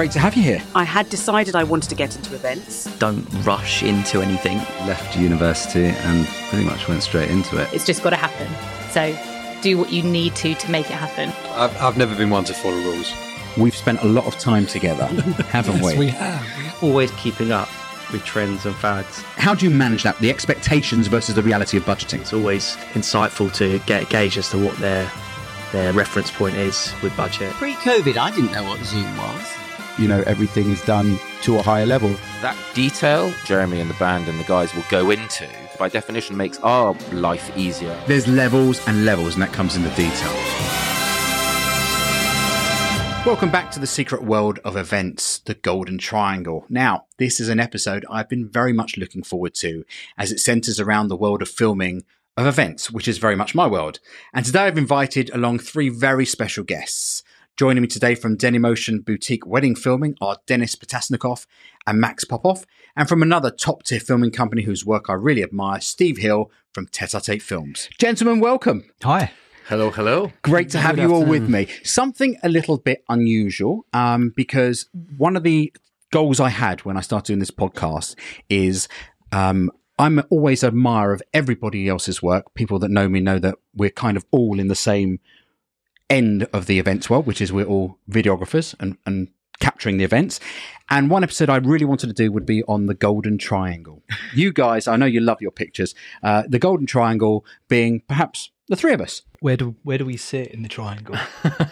great to have you here. I had decided I wanted to get into events. Don't rush into anything. Left university and pretty much went straight into it. It's just got to happen. So do what you need to to make it happen. I've, I've never been one to follow rules. We've spent a lot of time together, haven't yes, we? we have. Always keeping up with trends and fads. How do you manage that? The expectations versus the reality of budgeting. It's always insightful to get a gauge as to what their their reference point is with budget. Pre-COVID, I didn't know what Zoom was. You know, everything is done to a higher level. That detail, Jeremy and the band and the guys will go into, by definition, makes our life easier. There's levels and levels, and that comes in the detail. Welcome back to the secret world of events, the Golden Triangle. Now, this is an episode I've been very much looking forward to as it centers around the world of filming of events, which is very much my world. And today I've invited along three very special guests. Joining me today from Denemotion Boutique Wedding Filming are Denis Potasnikov and Max Popov, and from another top tier filming company whose work I really admire, Steve Hill from Tete Films. Gentlemen, welcome. Hi. Hello, hello. Great to have Good you all with me. Something a little bit unusual, um, because one of the goals I had when I started doing this podcast is um, I'm always an admirer of everybody else's work. People that know me know that we're kind of all in the same end of the events world, which is we're all videographers and, and capturing the events. And one episode I really wanted to do would be on the Golden Triangle. you guys, I know you love your pictures. Uh, the Golden Triangle being perhaps the three of us. Where do where do we sit in the triangle?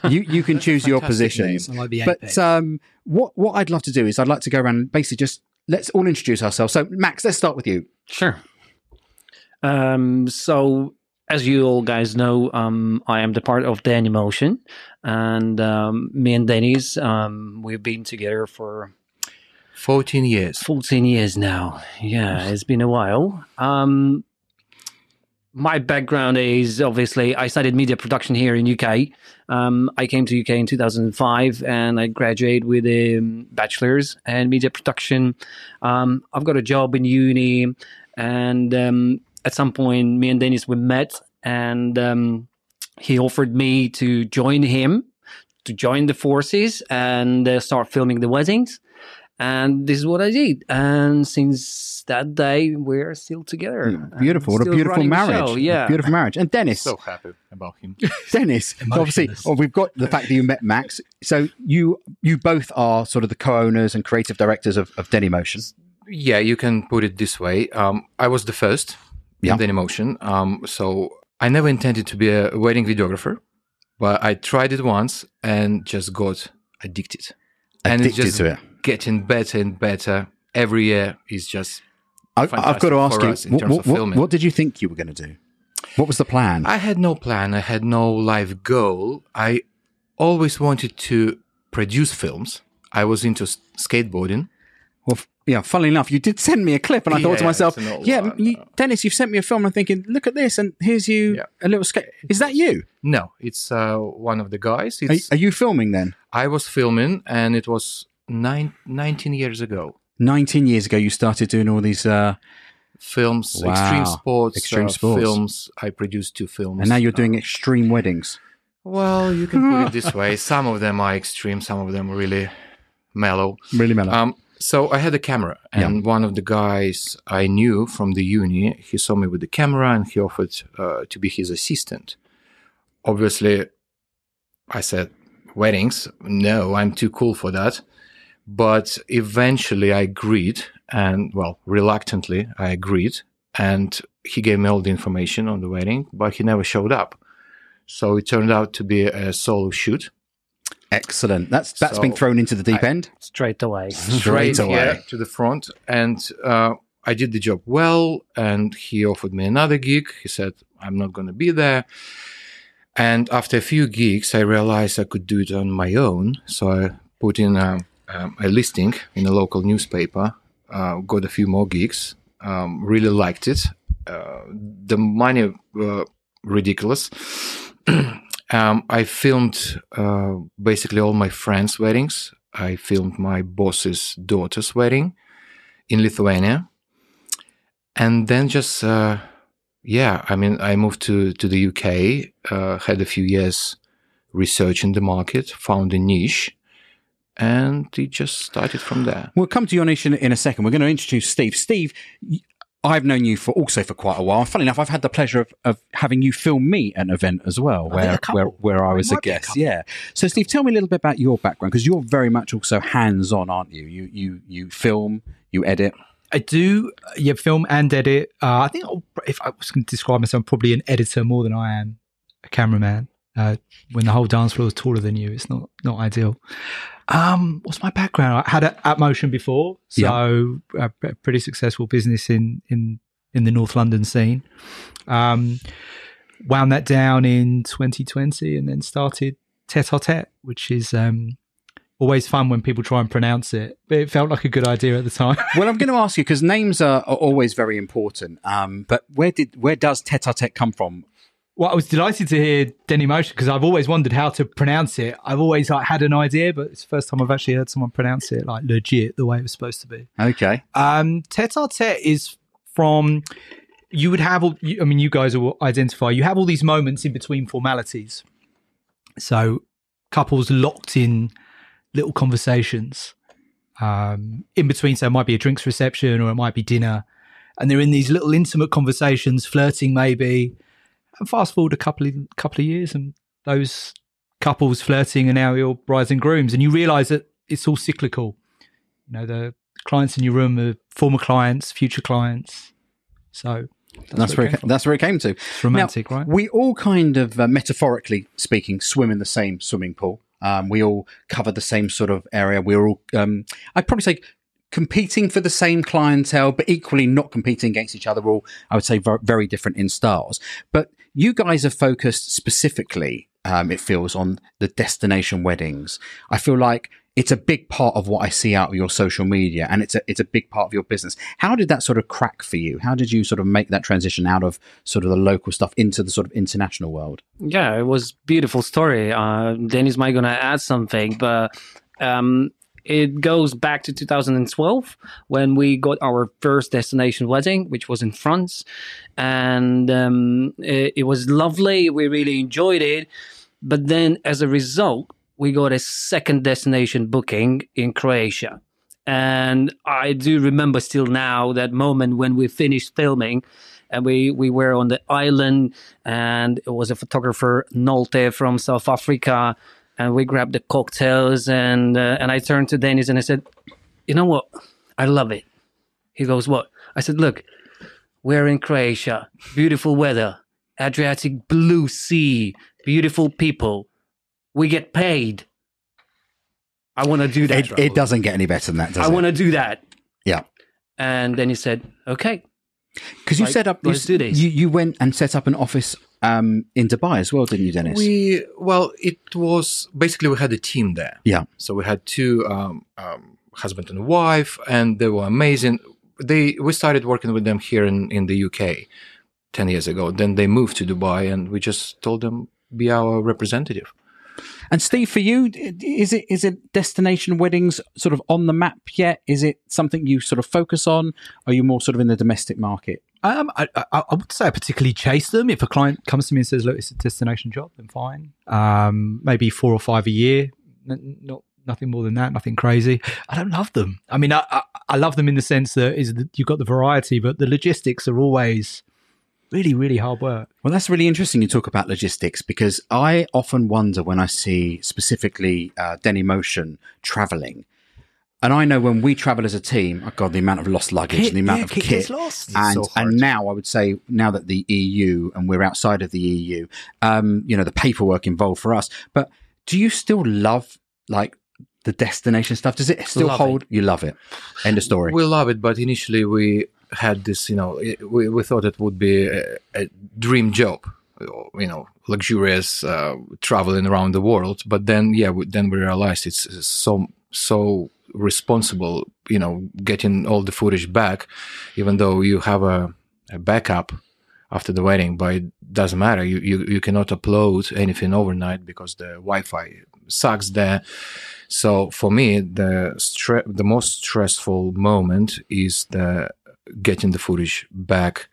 You you can choose your positions. I like But um, what what I'd love to do is I'd like to go around and basically just let's all introduce ourselves. So Max, let's start with you. Sure. Um, so, as you all guys know, um, I am the part of Denemotion, and um, me and Denis, um, we've been together for 14 years. 14 years now. Yeah, it's been a while. Um, my background is obviously I studied media production here in UK. Um, I came to UK in 2005 and I graduated with a um, bachelor's in media production. Um, I've got a job in uni, and um, at some point, me and Denis we met, and um, he offered me to join him, to join the forces and uh, start filming the weddings. And this is what I did. And since that day, we're still together. Beautiful, what a beautiful marriage. show, Yeah. beautiful marriage. And Denis, So happy about him. Denis, obviously, well, we've got the fact that you met Max. So you you both are sort of the co-owners and creative directors of, of Motion. Yeah, you can put it this way. Um, I was the first Yeah. in Denemotion. Um, so I never intended to be a wedding videographer, but I tried it once and just got addicted. and it's Addicted just to it. getting better and better. Every year is just I, I've got to ask you, what, what, what, did you think you were going to do? What was the plan? I had no plan. I had no life goal. I always wanted to produce films. I was into skateboarding. Well, yeah, funnily enough, you did send me a clip, and I thought to myself, it's an old yeah, one, you, uh, Denis, you've sent me a film. I'm thinking, look at this, and here's you, Yeah. a little skate. Is that you? No, it's uh, one of the guys. Are, It's, are you filming then? I was filming, and it was nine, 19 years ago. 19 years ago, you started doing all these, uh, Films, Wow. extreme sports, Extreme uh, sports. films. I produced two films, and now you're doing Uh, extreme weddings. well, you can put it this way: some of them are extreme, some of them are really mellow. Really, mellow. Um, so I had a camera, and one of the guys I knew from the uni, he saw me with the camera, and he offered uh, to be his assistant. Obviously, I said, "Weddings? No, I'm too cool for that." But eventually, I agreed, and well, reluctantly, I agreed, and he gave me all the information on the wedding, but he never showed up. So it turned out to be a solo shoot. Excellent. That's that's so been thrown into the deep I- end. Straight away. Straight away. yeah, to the front, and uh, I did the job well. And he offered me another gig. He said, "I'm not going to be there." And after a few gigs, I realized I could do it on my own. So I put in a, um, a listing in a local newspaper. Uh, got a few more gigs. Um, really liked it. Uh, the money uh, ridiculous. um, I filmed uh, basically all my friends' weddings. I filmed my boss's daughter's wedding in Lithuania, and then just uh, yeah, I mean, I moved to to the UK, uh, had a few years researching the market, found a niche, and it just started from there. We'll come to your nation in a second. We're going to introduce Steve. Steve, I've known you for also for quite a while. Funny enough, I've had the pleasure of, of having you film me at an event as well, where where, where I was a be a guest. yeah. So, Steve, tell me a little bit about your background because you're very much also hands on, aren't you? You you you film, you edit. I do, yeah, film and edit. Uh, I think I'll, if I was going to describe myself, I'm probably an editor more than I am a cameraman. Uh, when the whole dance floor is taller than you, it's not not ideal. Um, what's my background? I had a, at Motion before, so a, a pretty successful business in in in the North London scene. Um, wound that down in 2020, and then started Tete a Tete, which is um, always fun when people try and pronounce it. But it felt like a good idea at the time. Well, I'm going to ask you because names are, are always very important. Um, but where did where does tete a tete come from? Well, I was delighted to hear Denemotion because I've always wondered how to pronounce it. I've always like had an idea, but it's the first time I've actually heard someone pronounce it like legit the way it was supposed to be. Okay. Um, tete a tete is from you would have all. I mean, you guys will identify. You have all these moments in between formalities. So couples locked in little conversations um, in between. So it might be a drinks reception or it might be dinner, and they're in these little intimate conversations, flirting maybe. And fast forward a couple of couple of years, and those couples flirting are now your brides and grooms, and you realise that it's all cyclical. You know, the clients in your room are former clients, future clients. So That's, where it came that's where it came to. It's romantic, Now, right? We all kind of, uh, metaphorically speaking, swim in the same swimming pool. Um, we all cover the same sort of area. We're all, um, I'd probably say, competing for the same clientele, but equally not competing against each other. We're all, I would say, ver- very different in styles. But you guys are focused specifically, um, it feels, on the destination weddings. I feel like it's a big part of what I see out of your social media, and it's a it's a big part of your business. How did that sort of crack for you? How did you sort of make that transition out of sort of the local stuff into the sort of international world? Yeah, it was beautiful story. Uh, Denis might gonna add something, but um, it goes back to 2012 when we got our first destination wedding, which was in France, and um, it, it was lovely. We really enjoyed it, but then as a result, we got a second destination booking in Croatia. And I do remember still now that moment when we finished filming and we, we were on the island and it was a photographer Nolte from South Africa and we grabbed the cocktails and uh, and I turned to Denis and I said, "You know what? I love it." He goes, "What?" I said, "Look, we're in Croatia. Beautiful weather, Adriatic blue sea, beautiful people. We get paid. I want to do that. It, it doesn't get any better than that, does I it? want to do that." Yeah. And then he said, "Okay." Because you Like, set up, you, you you went and set up an office um, in Dubai as well, didn't you, Denis? We well, it was basically we had a team there. yeah. So we had two um, um, husband and wife, and they were amazing. They we started working with them here in in the UK ten years ago. Then they moved to Dubai, and we just told them be our representative. And Steve, for you, is it is it destination weddings sort of on the map yet? Is it something you sort of focus on? Are you more sort of in the domestic market? Um, I, I, I would say I particularly chase them. If a client comes to me and says, "Look, it's a destination job," then fine. Um, maybe four or five a year. N- not nothing more than that. Nothing crazy. I don't love them. I mean, I, I, I love them in the sense that is that you've got the variety, but the logistics are always really, really hard work. Well, that's really interesting. You talk about logistics because I often wonder when I see specifically uh, Denemotion traveling. And I know when we travel as a team, oh God, the amount of lost luggage Kit, and the amount yeah, of kit kit. lost. And, so and now I would say, now that the EU and we're outside of the EU, um, you know, the paperwork involved for us. But do you still love like the destination stuff? Does it still Love hold? You love it. End of story. We love it, but initially we had this, you know, we, we thought it would be a, a dream job, you know, luxurious uh, traveling around the world. But then, yeah, we, then we realized it's, it's so so responsible, you know, getting all the footage back, even though you have a, a backup after the wedding, but it doesn't matter. You, you you cannot upload anything overnight because the Wi-Fi sucks there. So for me, the stre- the most stressful moment is the getting the footage back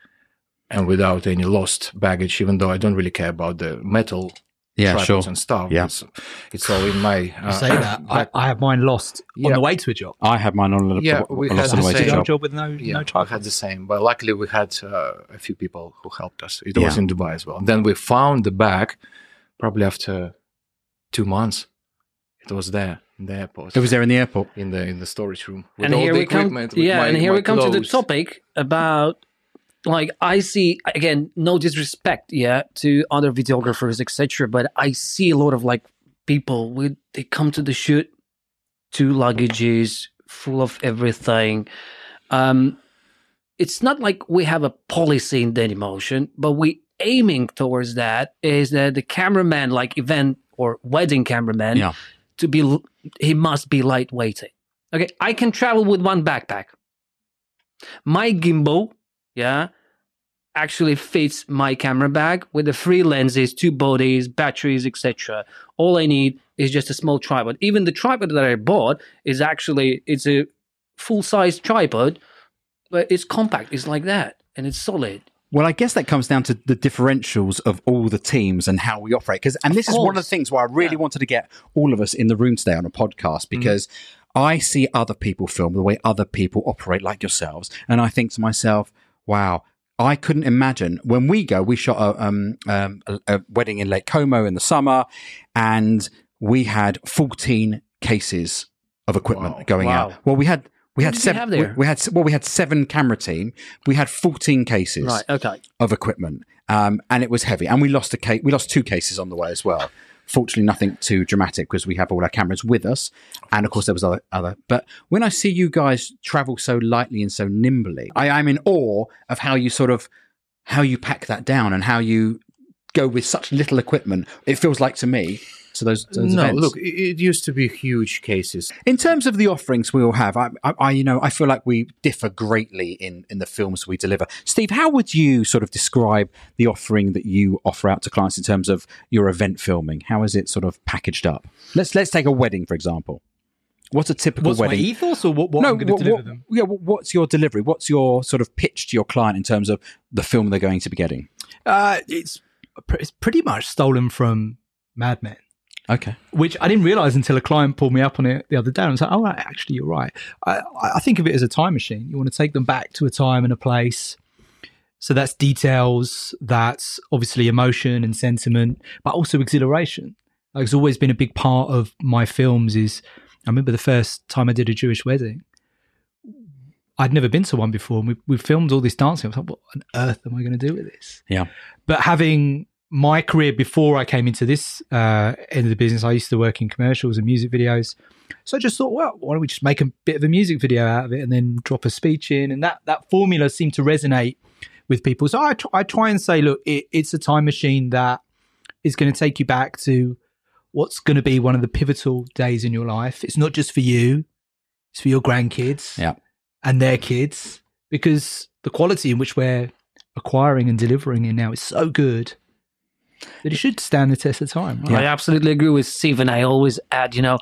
and without any lost baggage. Even though I don't really care about the metal Yeah, tripods sure. and stuff. Yeah. It's, it's all in my. Uh, You say that. I, I have mine lost on the way to a job. I had mine on a Yeah, little we lost had on the way the to same- job. Job, job with no yeah, no we tripod. had the same, but luckily we had uh, a few people who helped us. It Yeah. was in Dubai as well. Then we found the bag, probably after two months. It was there in the airport. It was there in the airport. in the in the storage room. with and all here the we come equipment, with yeah my- and here we come to the topic about like i see again no disrespect yeah to other videographers etc but i see a lot of like people with they come to the shoot two luggages full of everything um it's not like we have a policy in Denemotion, but we aiming towards that is that the cameraman like event or wedding cameraman Yeah. to be he must be lightweighting Okay, I can travel with one backpack. My gimbal, yeah, actually fits my camera bag with the three lenses, two bodies, batteries, etc. All I need is just a small tripod. Even the tripod that I bought is actually it's a full-size tripod, but it's compact. It's like that, and it's solid. Well, I guess that comes down to the differentials of all the teams and how we operate. Because, and this is one of the things where I really wanted to get all of us in the room today on a podcast mm. because I see other people film the way other people operate, like yourselves, and I think to myself, "Wow." I couldn't imagine when we go. We shot a, um, um, a, a wedding in Lake Como in the summer, and we had fourteen cases of equipment Wow. going Wow. out. Well, we had we What had seven. we, we had well, we had seven camera team. We had fourteen cases Right. Okay. of equipment, um, and it was heavy. And we lost a case. We lost two cases on the way as well. Fortunately, nothing too dramatic because we have all our cameras with us, and of course there was other other. But when I see you guys travel so lightly and so nimbly, I am in awe of how you sort of how you pack that down and how you go with such little equipment. It feels like to me. To those, those no, events. look, it, it used to be huge cases. In terms of the offerings we all have, I, I, I, you know, I feel like we differ greatly in in the films we deliver. Steve, how would you sort of describe the offering that you offer out to clients in terms of your event filming? How is it sort of packaged up? Let's let's take a wedding for example. What's a typical What's my wedding? ethos or what, what no, I'm going to deliver what- them? Yeah, what's your delivery? What's your sort of pitch to your client in terms of the film they're going to be getting? Uh, it's, it's pretty much stolen from Mad Men. Okay. which I didn't realize until a client pulled me up on it the other day. And I was like, oh, actually, you're right. I, I think of it as a time machine. You want to take them back to a time and a place. So that's details, that's obviously emotion and sentiment, but also exhilaration. Like it's always been a big part of my films is I remember the first time I did a Jewish wedding. I'd never been to one before, and we, we filmed all this dancing. I was like, what on earth am I going to do with this? Yeah. But having my career before I came into this uh, end of the business, I used to work in commercials and music videos. So I just thought, well, why don't we just make a bit of a music video out of it and then drop a speech in? And that, that formula seemed to resonate with people. So I, tr- I try and say, look, it, it's a time machine that is going to take you back to what's going to be one of the pivotal days in your life. It's not just for you, it's for your grandkids Yeah. and their kids because the quality in which we're acquiring and delivering it now is so good that it should stand the test of time. Right? I absolutely agree with Steve, and I always add, you know,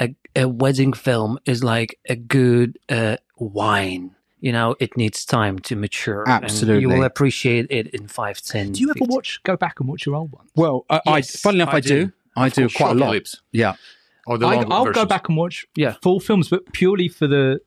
a, a wedding film is like a good uh, wine. You know, it needs time to mature. and Absolutely. you will appreciate it in five, ten. Do you ever 15. watch, go back and watch your old ones? Well, I, Yes, I funnily enough, I, I do. do. I do course, quite a lot. clips. Yeah. Or the I, I'll go back and watch Yeah. full films, but purely for the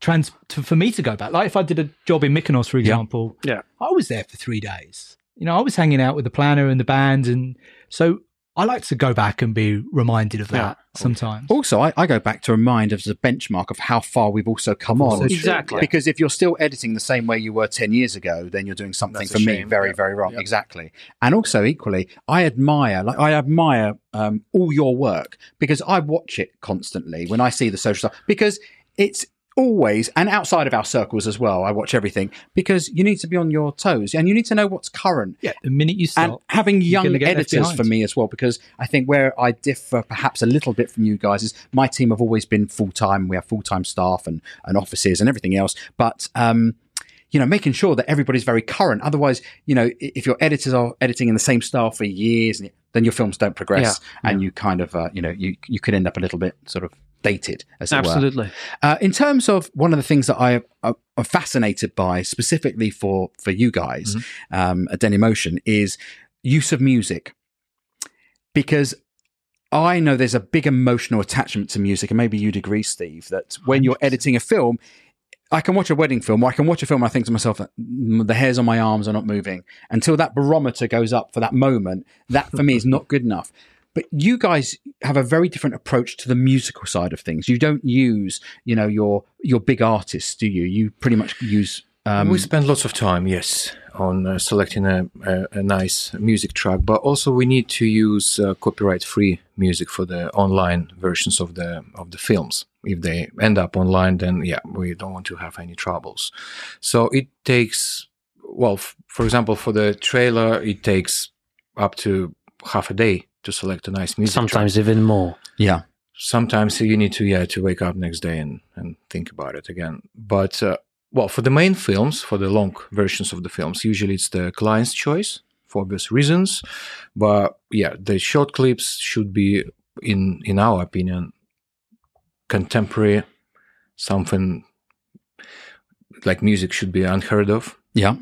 trans to, for me to go back. Like if I did a job in Mykonos, for example, Yeah. I was there for three days. You know, I was hanging out with the planner and the band, and so I like to go back and be reminded of that Yeah. sometimes. Also, I, I go back to remind as a benchmark of how far we've also come on. Exactly. Because if you're still editing the same way you were 10 years ago, then you're doing something That's for me very, Yeah. very wrong. Yeah. Exactly. And also, equally, I admire, like, I admire um, all your work because I watch it constantly when I see the social stuff because it's always, and outside of our circles as well, I watch everything because you need to be on your toes and you need to know what's current. Yeah, the minute you And having young gonna get left editors for me as well, because I think where I differ perhaps a little bit from you guys is my team have always been full time. We have full time staff and, and offices and everything else. But, um, you know, making sure that everybody's very current. Otherwise, you know, if your editors are editing in the same style for years, then your films don't progress, and you kind of, uh, you know, you you could end up a little bit sort of dated, as. Absolutely. Uh, in terms of one of the things that I uh, am fascinated by, specifically for for you guys um, at is use of music. because I know there's a big emotional attachment to music, and maybe you'd agree, Steve, that when you're editing a film, I can watch a wedding film, or I can watch a film, and I think to myself, "Mm, the hairs on my arms are not moving until that barometer goes up for that moment. That for me is not good enough. But you guys have a very different approach to the musical side of things. You don't use, you know, your your big artists, do you? You pretty much use. Um, we spend lots of time, yes, on uh, selecting a, a, a nice music track, but also we need to use uh, copyright-free music for the online versions of the of the films. If they end up online, then yeah, we don't want to have any troubles. So it takes, well, f- for example, for the trailer, it takes up to half a day to select a nice music. track Sometimes even more. yeah, sometimes you need to yeah to wake up next day and and think about it again but uh, well for the main films for the long versions of the films usually it's the client's choice for obvious reasons but yeah the short clips should be in in our opinion contemporary something like music should be unheard of yeah.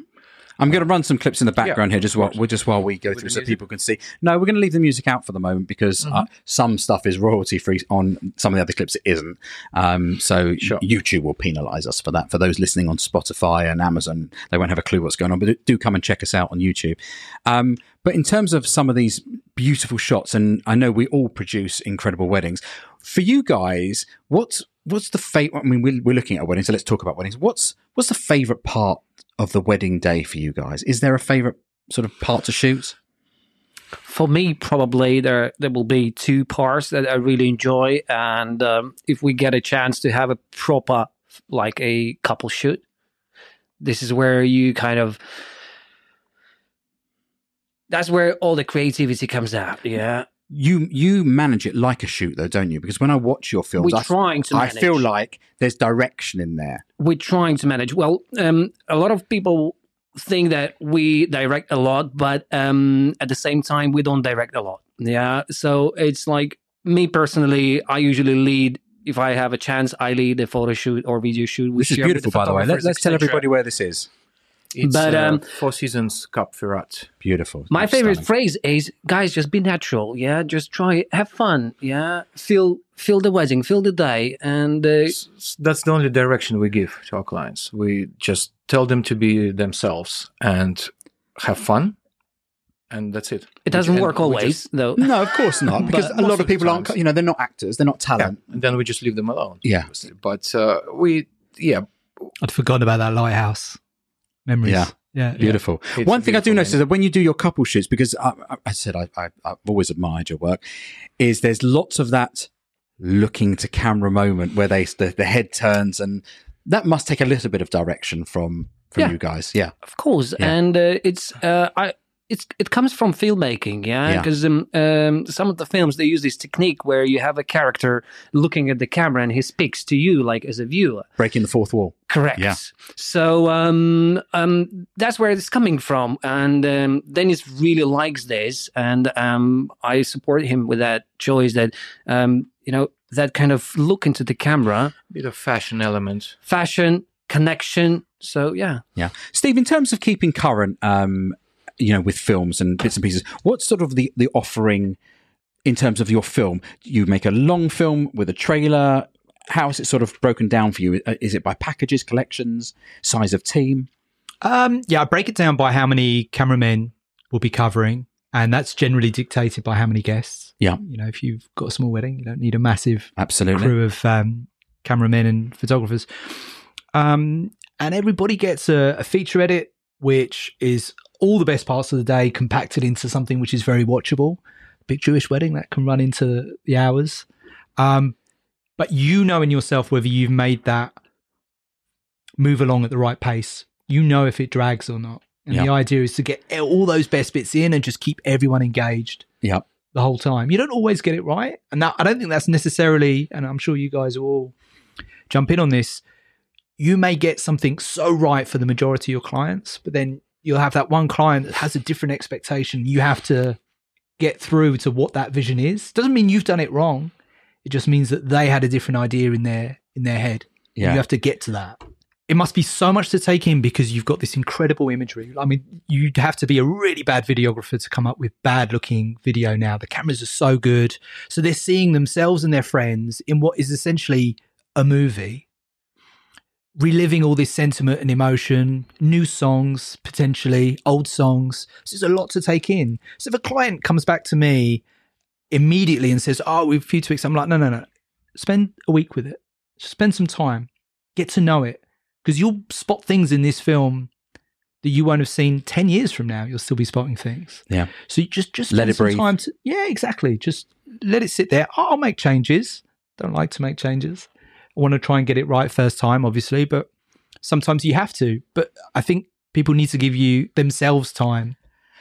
I'm going to run some clips in the background here, just while just while we go With through, so people can see. No, we're going to leave the music out for the moment because uh, some stuff is royalty free on some of the other clips. It isn't. Um, so Sure. YouTube will penalise us for that. For those listening on Spotify and Amazon, they won't have a clue what's going on. But do come and check us out on YouTube. Um, but in terms of some of these beautiful shots, and I know we all produce incredible weddings. For you guys, what's what's the favorite? I mean, we're, we're looking at weddings, so let's talk about weddings. What's what's the favorite part of the wedding day for you guys? Is there a favorite sort of part to shoot? For me, probably there there will be two parts that I really enjoy, and um, if we get a chance to have a proper like a couple shoot, this is where you kind of that's where all the creativity comes out. Yeah, You you manage it like a shoot, though, don't you? Because when I watch your films, we're I, trying to. I feel like there's direction in there. we're trying to manage. Well, um, a lot of people think that we direct a lot, but um, at the same time, we don't direct a lot. Yeah, so it's like me personally, I usually lead. If I have a chance, I lead a photo shoot or video shoot. We This is beautiful, by the way. Let, let's tell everybody where this is. It's But, uh, um, four seasons Cap Ferrat. Beautiful. My It's favorite stunning. phrase is, guys, just be natural. Yeah, just try, it. have fun. Yeah, feel feel the wedding, feel the day, and uh, S- s- that's the only direction we give to our clients we just tell them to be themselves and have fun and that's it it doesn't And work always, just- though. No, of course not, because a lot of of the people aren't. You know, they're not actors. They're not yeah, talent. and then we just leave them alone Yeah. obviously. but uh, we yeah I'd forgotten about that lighthouse memories. Yeah. yeah, Beautiful. It's One thing I do notice is that when you do your couple shoots, because I, I, I said I, I, I've always admired your work, is there's lots of that looking to camera moment where they the, the head turns, and that must take a little bit of direction from from Yeah. you guys. Yeah, Of course, Yeah. and uh, it's uh, I it's it comes from filmmaking, yeah. Yeah. Because um, um, some of the films they use this technique where you have a character looking at the camera and he speaks to you like as a viewer. breaking the fourth wall. Correct. Yeah. So um, um, that's where it's coming from, and um, Denis really likes this, and um, I support him with that choice. That um, you know that kind of look into the camera, bit of fashion element fashion connection. So yeah. Yeah, Steve. In terms of keeping current, um, you know, with films and bits and pieces, what's sort of the the offering in terms of your film? You make a long film with a trailer. How is it sort of broken down for you? Uh, Is it by packages, collections, size of team? Um, yeah, I break it down by how many cameramen will be covering, and that's generally dictated by how many guests. Yeah. You know, if you've got a small wedding, you don't need a massive Absolutely. crew of um, cameramen and photographers. Um, and everybody gets a, a feature edit, which is all the best parts of the day compacted into something which is very watchable. Big Jewish wedding that can run into the hours. Um, but you know in yourself whether you've made that move along at the right pace. You know if it drags or not. And the idea is to get all those best bits in and just keep everyone engaged Yeah. the whole time. You don't always get it right. And that, I don't think that's necessarily, and I'm sure you guys will all jump in on this. You may get something so right for the majority of your clients, but then you'll have that one client that has a different expectation. You have to get through to what that vision is. Doesn't mean you've done it wrong. It just means that they had a different idea in their in their head. Yeah. You have to get to that. it must be so much to take in because you've got this incredible imagery. I mean, you'd have to be a really bad videographer to come up with bad looking video now. The cameras are so good. So they're seeing themselves and their friends in what is essentially a movie, reliving all this sentiment and emotion, new songs, potentially old songs. So there's a lot to take in. So if a client comes back to me immediately and says, Oh, we've a few tweaks, I'm like, no, no, no. Spend a week with it. Spend some time. Get to know it because you'll spot things in this film that you won't have seen 10 years from now you'll still be spotting things Yeah. so you just just Let it some breathe. time to yeah exactly just let it sit there oh, i'll make changes don't like to make changes i want to try and get it right first time obviously but sometimes you have to but i think people need to give you themselves time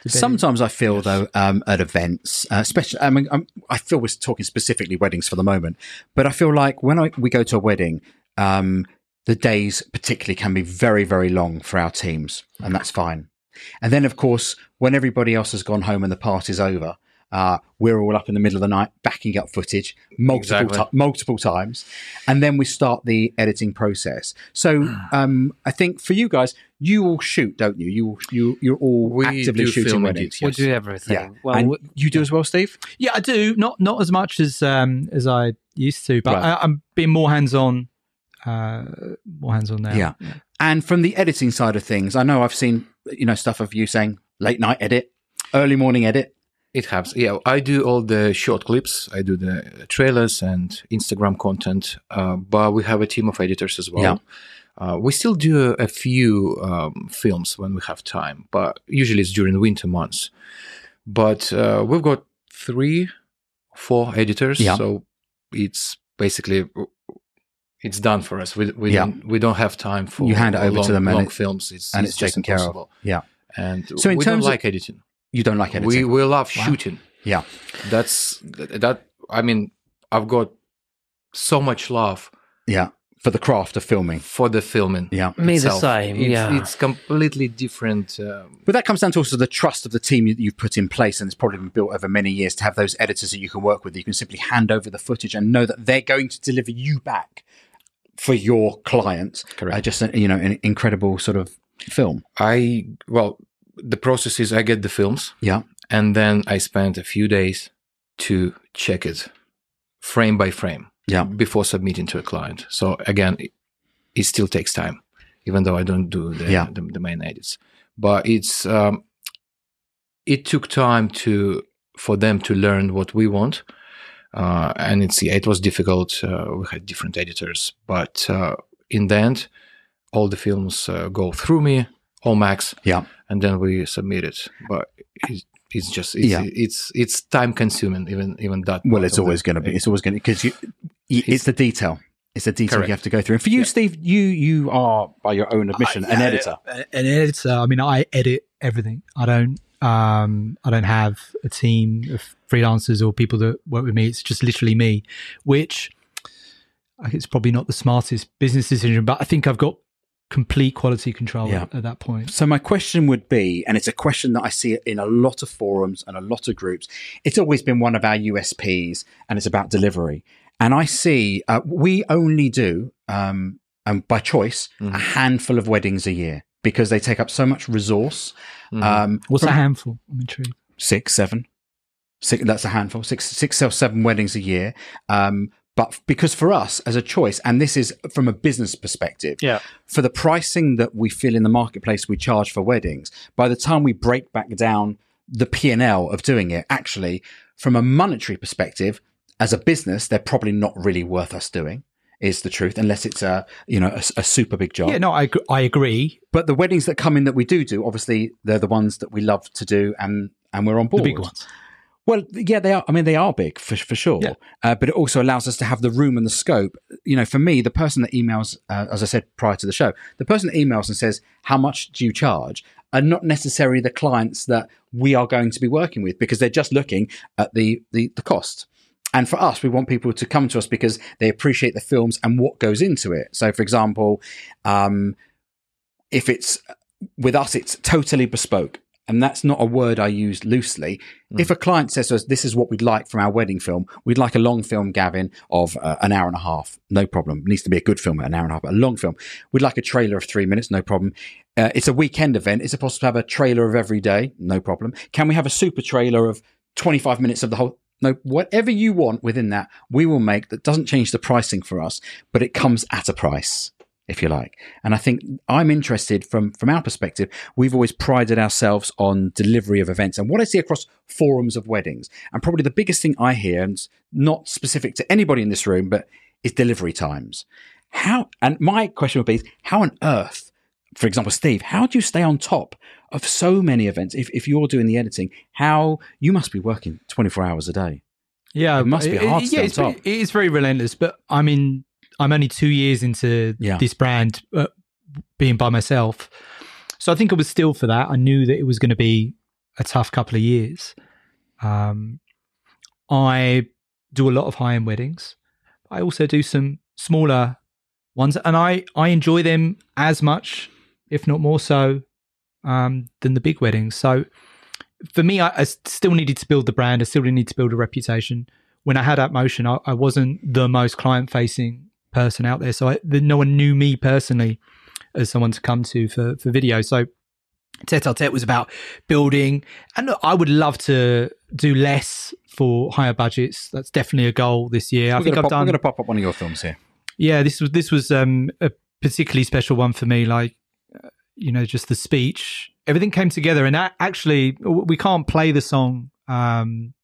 Sometimes I feel though um, at events, uh, especially I mean I'm, I feel we're talking specifically weddings for the moment, but I feel like when I, we go to a wedding, um, the days particularly can be very very long for our teams, and that's fine. And then of course when everybody else has gone home and the party's over, uh, we're all up in the middle of the night backing up footage multiple Exactly. ti- multiple times, and then we start the editing process. So um, I think for you guys, you all shoot, don't you? You you you're all We actively do shooting weddings. edits, We'll do everything. Yeah, Well, and w- you do as well, Steve. yeah i do not not as much as um as i used to but Right. I, i'm being more hands-on uh more hands-on now Yeah. And from the editing side of things, I know I've seen you know stuff of you saying late night edit, early morning edit. It happens. Yeah, I do all the short clips. I do the trailers and Instagram content. Uh, but we have a team of editors as well. Yeah. Uh, we still do a, few um, films when we have time, but usually it's during the winter months. But uh, we've got three, four editors, Yeah. so it's basically it's done for us. We we Yeah. don't we don't have time for You hand it over to long, them and long it- films. It's and it's, it's just taken care of. Yeah. And So in we terms of- like editing. You don't like editing. We we love Wow. shooting. yeah. That's that, that. I mean, I've got so much love Yeah. For the craft of filming. for the filming. Yeah. Me the same, It's, yeah. it's completely different. Um, But that comes down to also the trust of the team that you've put in place, and it's probably been built over many years to have those editors that you can work with. You can simply hand over the footage and know that they're going to deliver you back for your clients. Correct. Uh, just a, you know, an incredible sort of film. I well, the process is I get the films Yeah. and then I spend a few days to check it frame by frame Yeah. before submitting to a client. So again, it, it still takes time, even though I don't do the Yeah. the, the main edits. But it's um, it took time to for them to learn what we want, uh, and it's yeah, it was difficult. Uh, we had different editors, but uh, in the end, all the films uh, go through me, all max, Yeah. and then we submit it. But it, it's just it's, Yeah. it's it's time consuming even even that. Well, it's always going to be. It's always going to because you, you, it's the detail. It's the detail Correct. you have to go through. And for you, Yeah. Steve, you you are by your own admission an editor. An editor. I mean, I edit everything. I don't. Um, I don't have a team of freelancers or people that work with me. It's just literally me, which it's probably not the smartest business decision, but I think I've got complete quality control Yeah. at, at that point. So my question would be, and it's a question that I see in a lot of forums and a lot of groups. It's always been one of our USPs, and it's about delivery. And I see uh, we only do, um, um, by choice, Mm-hmm. a handful of weddings a year because they take up so much resource. Mhm. Um, What's from- a handful? I'm intrigued. six, seven, six. That's a handful. Six, six or seven weddings a year. Um, but because for us as a choice, and this is from a business perspective, Yeah. for the pricing that we feel in the marketplace we charge for weddings, by the time we break back down the P and L of doing it, actually, from a monetary perspective, as a business, they're probably not really worth us doing. Is the truth, unless it's a you know a, a super big job. Yeah, no, I I agree. But the weddings that come in that we do do, obviously, they're the ones that we love to do, and and we're on board. The big ones. Well, yeah, they are. I mean, they are big for for sure. Yeah. Uh, but it also allows us to have the room and the scope. You know, for me, the person that emails, uh, as I said prior to the show, the person that emails and says, "How much do you charge?" are not necessarily the clients that we are going to be working with because they're just looking at the the, the cost. And for us, we want people to come to us because they appreciate the films and what goes into it. So, for example, um, if it's with us, it's totally bespoke. And that's not a word I use loosely. If a client says to us, "This is what we'd like from our wedding film," we'd like a long film, Gavin, of uh, an hour and a half. No problem. It needs to be a good film, an hour and a half. But a long film. We'd like a trailer of three minutes. No problem. Uh, it's a weekend event. Is it possible to have a trailer of every day? No problem. Can we have a super trailer of twenty-five minutes of the whole? No, whatever you want within that, we will make. That doesn't change the pricing for us, but it comes at a price if you like. And I think I'm interested from from our perspective. We've always prided ourselves on delivery of events, and what I see across forums of weddings, and probably the biggest thing I hear, and it's not specific to anybody in this room, but is delivery times. How? And my question would be, how on earth, for example, Steve, how do you stay on top of so many events? If if you're doing the editing, how you must be working 24 hours a day. Yeah, It must be hard to stay on it's, top. It is very relentless, but I mean, I'm only two years into Yeah. this brand uh, being by myself, so I think I was still for that. I knew that it was going to be a tough couple of years. Um, I do a lot of high end weddings. I also do some smaller ones, and I I enjoy them as much, if not more so, um, than the big weddings. So for me, I, I still needed to build the brand. I still needed to build a reputation. When I had Motion, I, I wasn't the most client facing person out there, so I, the, no one knew me personally as someone to come to for for video. So Tete a Tete was about building, and I would love to do less for higher budgets. That's definitely a goal this year. I We're think I've pop, done We're going to pop up one of your films here. yeah this was this was um a particularly special one for me like uh, you know just the speech everything came together and a- actually we can't play the song um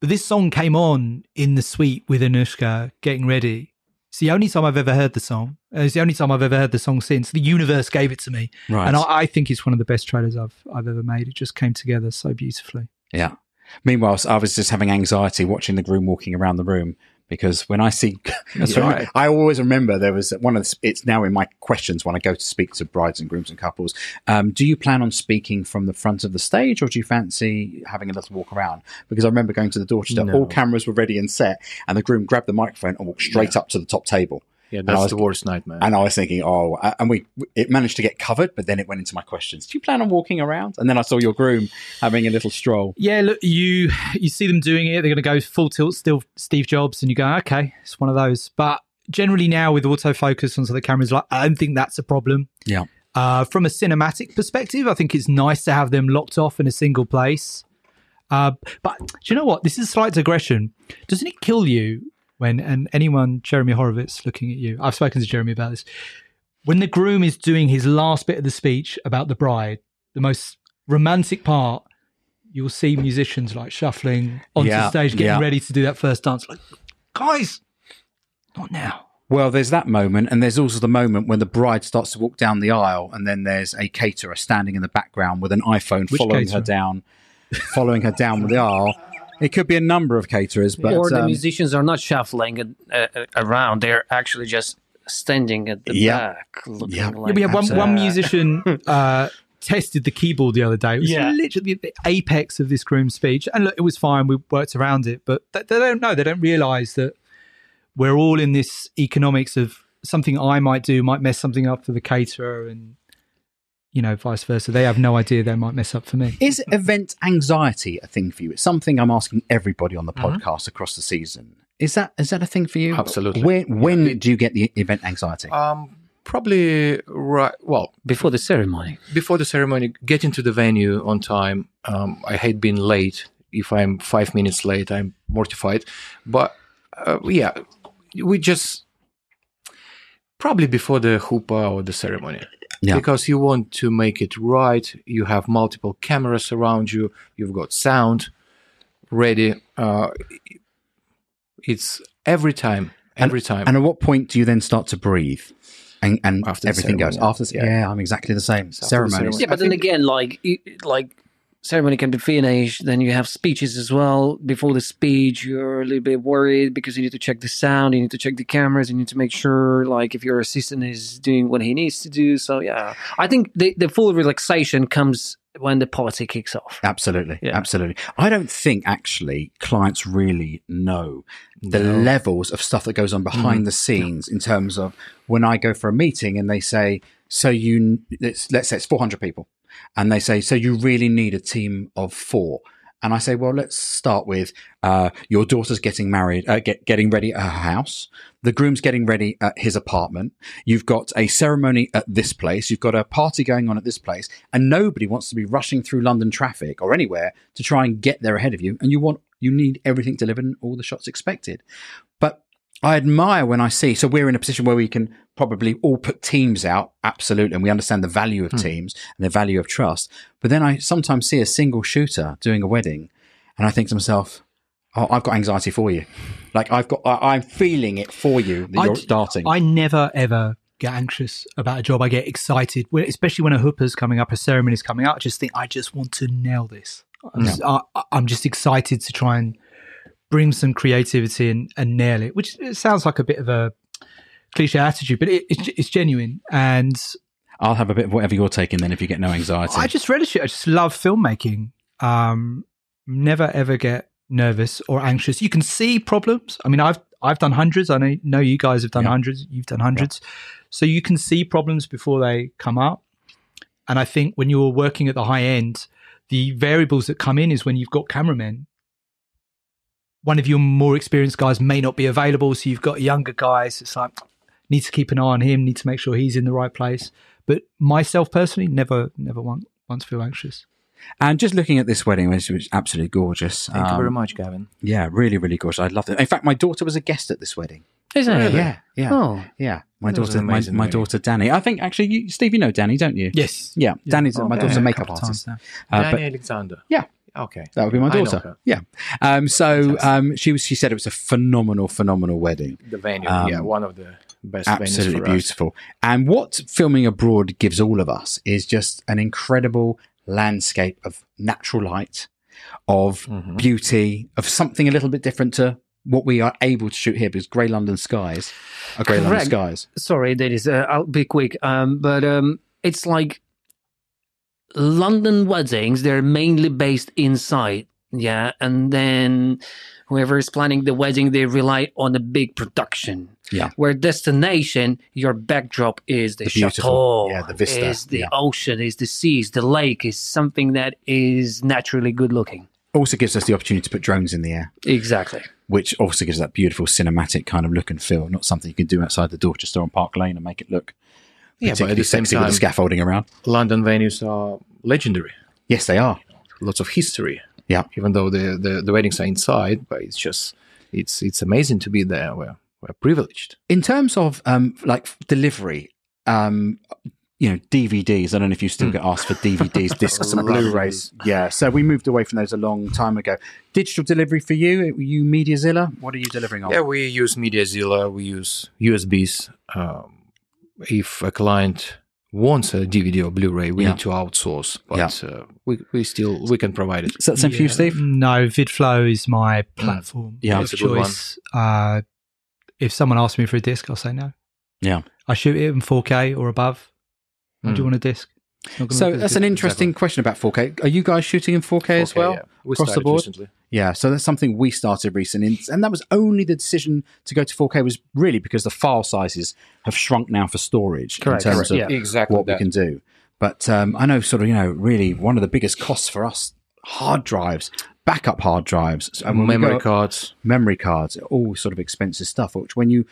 but this song came on in the suite with anushka getting ready it's the only time i've ever heard the song. Uh, it's the only time i've ever heard the song since. The universe gave it to me. Right. and I, I think it's one of the best trailers i've i've ever made. It just came together so beautifully. Yeah. Meanwhile, I was just having anxiety watching the groom walking around the room because when I see, right. I always remember there was one of the, it's now in my questions when I go to speak to brides and grooms and couples. Um, do you plan on speaking from the front of the stage or do you fancy having a little walk around? Because I remember going to the door to No. all cameras were ready and set and the groom grabbed the microphone and walked straight up to the top table. Yeah, that's was- the worst nightmare. And I was thinking, oh, and we it managed to get covered, but then it went into my questions. Do you plan on walking around? And then I saw your groom having a little stroll. Yeah, look, you you see them doing it. They're going to go full tilt, still Steve Jobs, and you go, okay, it's one of those. But generally now with autofocus onto the cameras, like I don't think that's a problem. Yeah. Uh, from a cinematic perspective, I think it's nice to have them locked off in a single place. Uh, but do you know what? This is a slight digression. Doesn't it kill you when, and anyone, Jeremy Horowitz, looking at you, I've spoken to Jeremy about this, when the groom is doing his last bit of the speech about the bride, the most romantic part, you'll see musicians like shuffling onto Yeah, stage, getting yeah. ready to do that first dance. Like, guys, not now. Well, there's that moment, and there's also the moment when the bride starts to walk down the aisle, and then there's a caterer standing in the background with an iPhone Which following caterer? her down, following her down the aisle. It could be a number of caterers, but or the um, musicians are not shuffling uh, uh, around; they're actually just standing at the Yeah. back, looking Yeah. like. yeah, we had one, one musician uh, tested the keyboard the other day. It was Yeah. literally the apex of this groom's speech. And look, it was fine. We worked around it. But they, they don't know. They don't realize that we're all in this economics of something I might do might mess something up for the caterer and, you know, vice versa. They have no idea they might mess up for me. is event anxiety a thing for you? It's something I'm asking everybody on the Mm-hmm. podcast across the season. Is that is that a thing for you? Absolutely. When when do you get the event anxiety? um, probably right. Well, before the ceremony. before the ceremony, getting to the venue on time. Um, I hate being late. If I'm five minutes late, I'm mortified. But uh, yeah, we just probably before the chuppah or the ceremony. Yeah. Because you want to make it right. You have multiple cameras around you. You've got sound ready. Uh, it's every time. Every time. And at what point do you then start to breathe? And, and After the everything goes after. Yeah. Yeah. I'm exactly the same. after Ceremonies. ceremony. Yeah, but I then again, like like ceremony can be finished. Then you have speeches as well. Before the speech, you're a little bit worried because you need to check the sound, you need to check the cameras, you need to make sure like if your assistant is doing what he needs to do. So yeah, I think the the full relaxation comes when the party kicks off. Absolutely. Yeah. Absolutely. I don't think actually clients really know the levels of stuff that goes on behind mm. the scenes in terms of when I go for a meeting and they say, so you, let's, let's say it's 400 people. And they say, "So you really need a team of four. And I say, "Well, let's start with uh, your daughter's getting married, uh, get, getting ready at her house. The groom's getting ready at his apartment. You've got a ceremony at this place. You've got a party going on at this place, and nobody wants to be rushing through London traffic or anywhere to try and get there ahead of you. And you want you need everything delivered and all the shots expected. But I admire when I see. So we're in a position where we can probably all put teams out, absolutely, and we understand the value of hmm. teams and the value of trust. But then I sometimes see a single shooter doing a wedding, and I think to myself, "Oh, I've got anxiety for you. Like I've got, I, I'm feeling it for you that I you're d- starting." I never ever get anxious about a job. I get excited, especially when a chuppah's coming up, a ceremony's coming up. I just think I just want to nail this. I'm, just, I, I'm just excited to try and bring some creativity and, and nail it. Which it sounds like a bit of a cliche attitude, but it, it's, it's genuine. And I'll have a bit of whatever you're taking then if you get no anxiety. I just relish it. I just love filmmaking. Um, never ever get nervous or anxious. You can see problems. I mean, I've I've done hundreds. I know, know you guys have done Yeah. hundreds. You've done hundreds. So you can see problems before they come up. And I think when you're working at the high end, the variables that come in is when you've got cameramen. One of your more experienced guys may not be available, so you've got younger guys. It's like need to keep an eye on him, need to make sure he's in the right place. But myself personally, never, never want, once feel anxious. and just looking at this wedding, which was absolutely gorgeous. Thank you Um, very much, Gavin. Yeah, really, really gorgeous. I loved it. In fact, my daughter was a guest at this wedding. Is it? Yeah, yeah, Oh. yeah. My That daughter, my, my daughter Danny. I think actually, you, Steve, you know Danny, don't you? Yes. Yeah, Danny's Oh, my okay. daughter's a Yeah, a makeup artist. Uh, Danny but Alexander. Yeah. Okay. that would be my daughter. Yeah. Um, so um, she was. She said it was a phenomenal, phenomenal wedding. The venue, Um, yeah, one of the best Absolutely venues for us. beautiful. And what filming abroad gives all of us is just an incredible landscape of natural light, of Mhm. beauty, of something a little bit different to what we are able to shoot here because grey London skies are grey London skies. Sorry, that is. Uh, I'll be quick. Um, but um, it's like London weddings. They're mainly based inside. Yeah, and then whoever is planning the wedding, they rely on a big production. Yeah. Where destination, your backdrop is the, The chateau, yeah, the vista, is the yeah. ocean, is the seas, the lake, is something that is naturally good looking. Also gives us the opportunity to put drones in the air. Exactly. which also gives that beautiful cinematic kind of look and feel. Not something you can do outside the Dorchester on Park Lane and make it look Yeah, but at the same sexy with the time, scaffolding around. London venues are legendary. Yes, they are. Lots of history. Yeah. Even though the, the, the weddings are inside, but it's just it's it's amazing to be there. We're we're privileged. In terms of um, like delivery, um, you know, DVDs. I don't know if you still get asked for DVDs, discs, and Blu-rays. Yeah, so we moved away from those a long time ago. Digital delivery for you? You MediaZilla? What are you delivering on? Yeah, we use MediaZilla. We use USBs. Um, if a client wants a DVD or Blu-ray, we Yeah. need to outsource, but uh, we we still we can provide it. Is that the same for you, Steve? No, VidFlow is my platform. Yeah, of it's a good one. choice. Uh, if someone asks me for a disc, I'll say no. Yeah. I shoot it in 4K or above. Why do Mm. you want a disc? It's not gonna So that's an interesting question about 4K. Are you guys shooting in 4K, as well? yeah. We across the board? recently. Yeah, so that's something we started recently, and that was only the decision to go to 4K was really because the file sizes have shrunk now for storage Correct. in terms Correct, of yeah. Exactly what we can do. But um, I know, sort of, you know, really one of the biggest costs for us hard drives, backup hard drives, So when memory go- cards. memory cards, all sort of expensive stuff. Which when you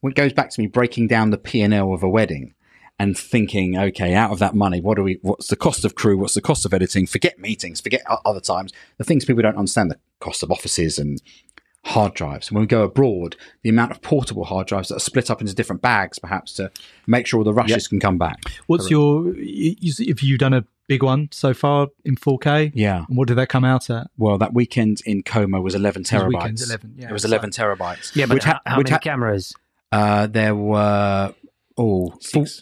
when it goes back to me breaking down the P and L of a wedding and thinking, okay, out of that money, what do we? What's the cost of crew? What's the cost of editing? Forget meetings, forget other times. The things people don't understand: the cost of offices and hard drives. When we go abroad, the amount of portable hard drives that are split up into different bags, perhaps to make sure all the rushes can come back. What's your? You, you- have you done a big one so far in 4K? Yeah. And what did that come out at? Well, that weekend in Como was 11 This terabytes. weekend's 11, yeah. it was So- 11 terabytes. Yeah, but which how, ha- how which many ha- cameras? Uh, there were oh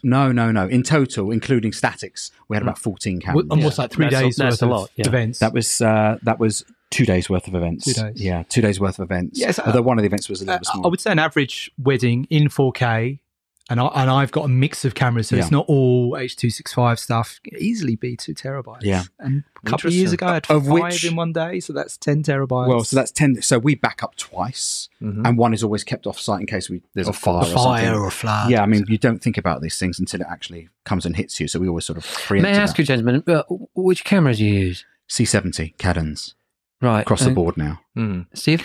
no no no in total including statics we had about 14 cameras What- and what's that? Three That's a- days that's worth a of lot, yeah. events. that was uh, that was two days worth of events Two days. yeah two days worth of events Yes, uh, although one of the events was a little Uh, bit I would say an average wedding in 4K and I, and I've got a mix of cameras, so it's not all H265 stuff. Easily be two terabytes. Yeah. and a couple of years ago, I had Of five which- in one day, so that's ten terabytes. Well, so that's ten. So we back up twice, and one is always kept off site in case we there's a fire, a or fire something. or a flood. Yeah, I mean, you don't think about these things until it actually comes and hits you. So we always sort of preempt May I ask you, gentlemen, uh, which cameras you use? C70 Canons Right. across the board now. Mm. Steve?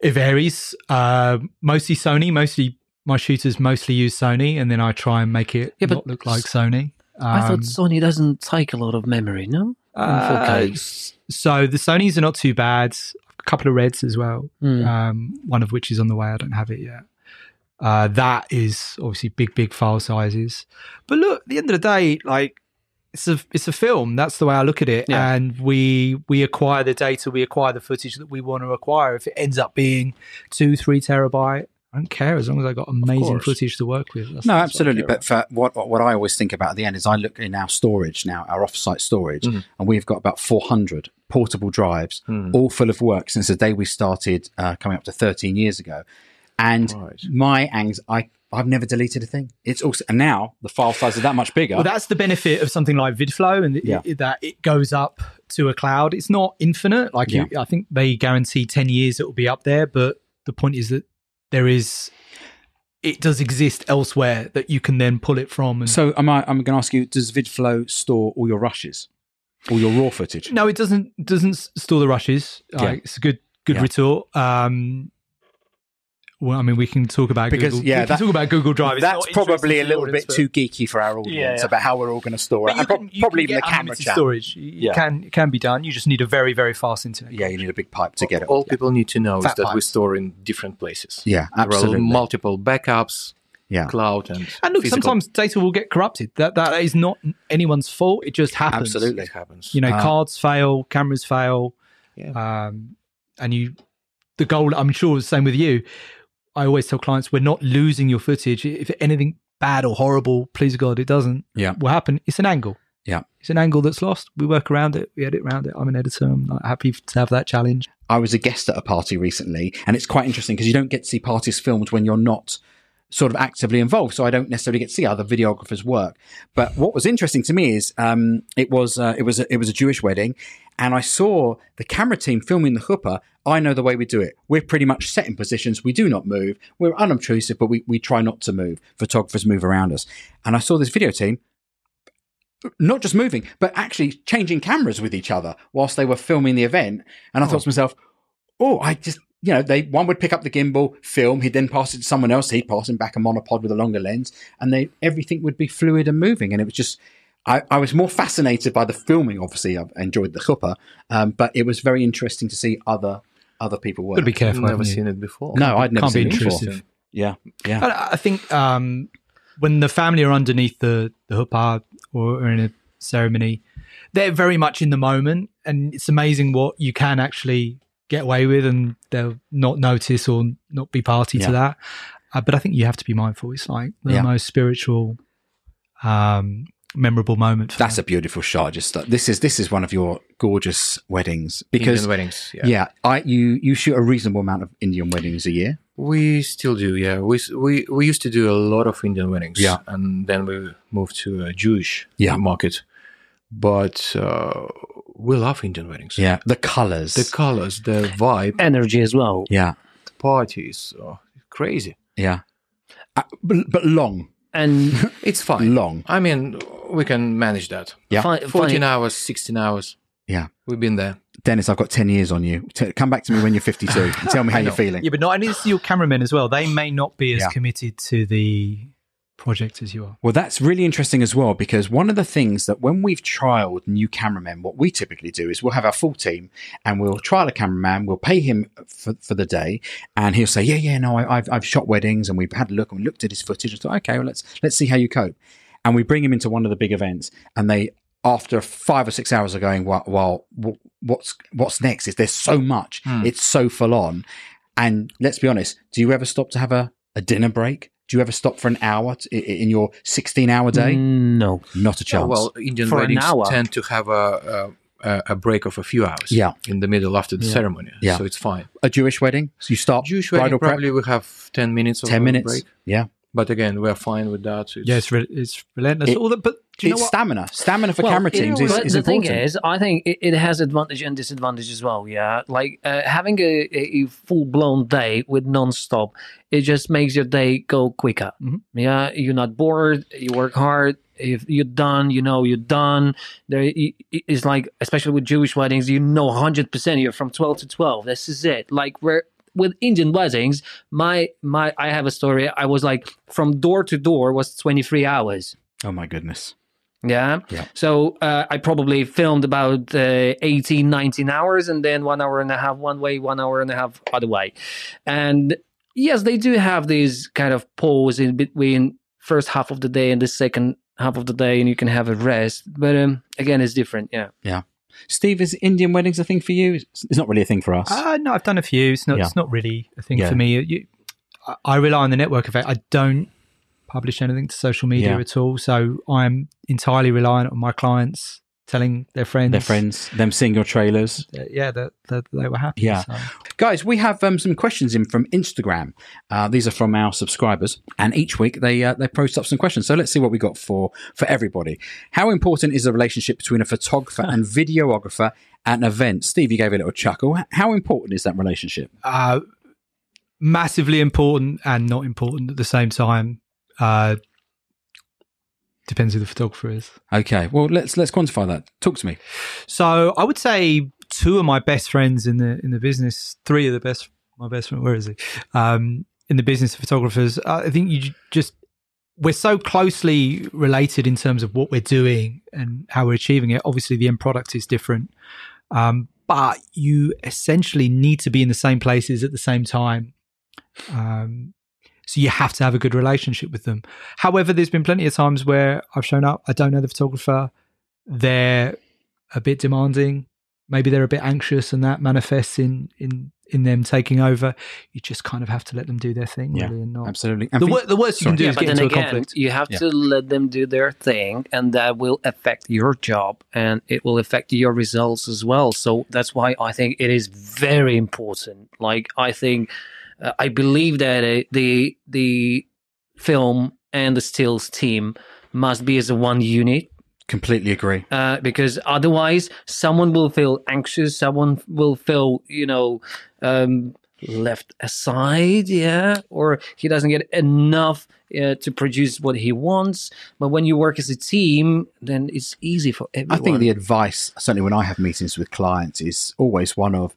It varies. Uh, mostly Sony. Mostly my shooters mostly use Sony, and then I try and make it Yeah, but look like Sony. I thought Um, Sony doesn't take a lot of memory, no? Uh, so the Sonys are not too bad. A couple of Reds as well. Mm. Um, one of which is on the way. I don't have it yet. Uh, that is obviously big, big file sizes. But look, at the end of the day, like it's a it's a film. That's the way I look at it. Yeah. And we we acquire the data, we acquire the footage that we want to acquire. If it ends up being two, three terabyte, I don't care as long as I got amazing footage to work with. That's- No, that's absolutely. But for what what I always think about at the end is I look in our storage now, our offsite storage, Mm-hmm. and we've got about 400 portable drives, Mm. all full of work since the day we started, uh, coming up to 13 years ago. And Right. my angs, I I've never deleted a thing. It's also and now the file size is that much bigger. Well, that's the benefit of something like VidFlow, and Yeah. it, that it goes up to a cloud. It's not infinite. Like you, I think they guarantee ten years it will be up there, but the point is that there is, it does exist elsewhere that you can then pull it from. And so am I? I'm going to ask you: Does VidFlow store all your rushes, all your raw footage? no, it doesn't doesn't store the rushes. Uh, Yeah. It's a good good Yeah. retort. Um, well, I mean, we can talk about Because, Google. yeah, we can that- talk about Google Drive. It's That's probably a little audience, bit too geeky for our audience Yeah. about how we're all going to store it, But you and can- you probably can even the camera chat. storage. You Yeah. can it can be done. You just need a very very fast internet. Yeah, you need a big pipe to get it. All people need to know is Fat that we store in different places. Yeah, There absolutely. are multiple backups, Yeah. cloud, and And look, physical. sometimes data will get corrupted. That that is not anyone's fault. It just happens. Absolutely. it happens. You know, Uh, cards fail, cameras fail, Yeah. um, and you. The goal, I'm sure, is the same with you. I always tell clients, we're not losing your footage. If anything bad or horrible, please God, it doesn't. Yeah. will happen. It's an angle. Yeah. It's an angle that's lost. We work around it. We edit around it. I'm an editor. I'm happy to have that challenge. I was a guest at a party recently, and it's quite interesting because you don't get to see parties filmed when you're not sort of actively involved. So I don't necessarily get to see other videographers' work. But what was interesting to me is um, it was uh, it was a, it was a Jewish wedding, and I saw the camera team filming the chuppah. I know the way we do it. We're pretty much set in positions. We do not move. We're unobtrusive, but we, we try not to move. Photographers move around us. And I saw this video team not just moving, but actually changing cameras with each other whilst they were filming the event. And I thought oh. to myself, oh, I just, you know, they one would pick up the gimbal, film, he'd then pass it to someone else, he'd pass him back a monopod with a longer lens, and they everything would be fluid and moving. And it was just, I, I was more fascinated by the filming. Obviously, I've enjoyed the chuppah, um, but it was very interesting to see other other people work. Got to be careful. I've never seen it before. No, I'd never Can't be seen it before. intrusive. Yeah, yeah, And I I think um, when the family are underneath the the huppah or, or in a ceremony, they're very much in the moment, and it's amazing what you can actually get away with, and they'll not notice or not be party Yeah. to that. Uh, but I think you have to be mindful. It's like the Yeah. most spiritual, um, memorable moment. For That's a beautiful shot. Just uh, this is this is one of your gorgeous weddings because Indian weddings. Yeah. yeah, I you you shoot a reasonable amount of Indian weddings a year. We still do, yeah. We we we used to do a lot of Indian weddings, Yeah. and then we moved to a Jewish Yeah. market. But uh, we love Indian weddings. Yeah, the colors. the colors, the vibe, Energy as well. yeah, the parties, oh, crazy. yeah, uh, but, but long, And it's fine. long. I mean, we can manage that. Yeah. Fi- Fourteen funny- hours, sixteen hours. Yeah, We've been there. Denis, I've got ten years on you. T- come back to me when you're 52 and tell me how you're know. feeling. Yeah, but not only is your cameramen as well. They may not be as Yeah. committed to the project as you are. Well, that's really interesting as well because one of the things that when we've trialed new cameramen, what we typically do is we'll have our full team and we'll trial a cameraman, we'll pay him for, for the day, and he'll say, "Yeah, yeah, no, I, I've I've shot weddings and we've had a look and we looked at his footage and thought, okay, well, let's let's see how you cope." And we bring him into one of the big events, and they after five or six hours are going, well, well what's what's next? Is there's so much, it's so full on, and let's be honest, do you ever stop to have a, a dinner break? Do you ever stop for an hour t- i- in your 16 hour day? Mm, No. Not a chance. Oh, well, Indian For an weddings hour. tend to have a, a a break of a few hours. Yeah. in the middle after the ceremony. Yeah. so it's fine. a Jewish wedding? So you start Jewish bridal wedding prep, probably we have ten minutes. Of 10 minutes. break. Yeah. But again, we're fine with that. It's, Yeah, it's re- it's relentless. It- All the, but do you it's know what? stamina. Stamina for Well, camera you know teams is, the important. thing is, I think it, it has advantage and disadvantage as well. Yeah, like uh, having a, a full blown day with non-stop, it just makes your day go quicker. Mhm. Yeah, you're not bored. You work hard. If you're done, you know you're done. There, i- i- it's like especially with Jewish weddings, you know, hundred percent. You're from twelve to twelve. This is it. Like where with Indian weddings, my my I have a story. I was like from door to door was twenty three hours. oh my goodness. Yeah. Yeah. So uh, I probably filmed about uh, 18, 19 hours and then one hour and a half one way, one hour and a half other way. And yes, they do have these kind of pause in between first half of the day and the second half of the day and you can have a rest. But um, again, it's different. Yeah. Yeah. Steve, is Indian weddings a thing for you? It's it's not really a thing for us. Uh, no, I've done a few. It's not. Yeah. It's not really a thing Yeah. for me. You, I, I rely on the network effect. I don't publish anything to social media Yeah. at all. So I'm entirely reliant on my clients telling their friends. Their friends, them seeing your trailers. uh, yeah, that, that they were happy. Yeah. so. Guys, we have um, some questions in from Instagram. Uh, these are from our subscribers, and each week they uh, they post up some questions. So let's see what we got for for everybody. How important is the relationship between a photographer and videographer at an event? Steve, you gave a little chuckle. How important is that relationship? uh, massively important and not important at the same time. Depends who the photographer is. Okay, well let's let's quantify that. Talk to me. So I would say two of my best friends in the in the business, three of the best my best friend. Where is he? Um, in the business of photographers, I think you just we're so closely related in terms of what we're doing and how we're achieving it. Obviously, the end product is different, um, but you essentially need to be in the same places at the same time. Um, so you have to have a good relationship with them. However, there's been plenty of times where I've shown up, I don't know the photographer, they're a bit demanding, maybe they're a bit anxious, and that manifests in in in them taking over. You just kind of have to let them do their thing, Yeah, really, and not. Absolutely. And The, wor- the worst you can do yeah, is get then into a conflict. you have Yeah. to let them do their thing, and that will affect your job, and it will affect your results as well. So that's why I think it is very important. Like I think, uh, I believe that uh, the the film and the stills team must be as a one unit completely agree. uh, because otherwise someone will feel anxious someone will feel you know um, left aside yeah or he doesn't get enough uh, to produce what he wants but when you work as a team then it's easy for everyone. I think the advice, certainly when I have meetings with clients, is always one of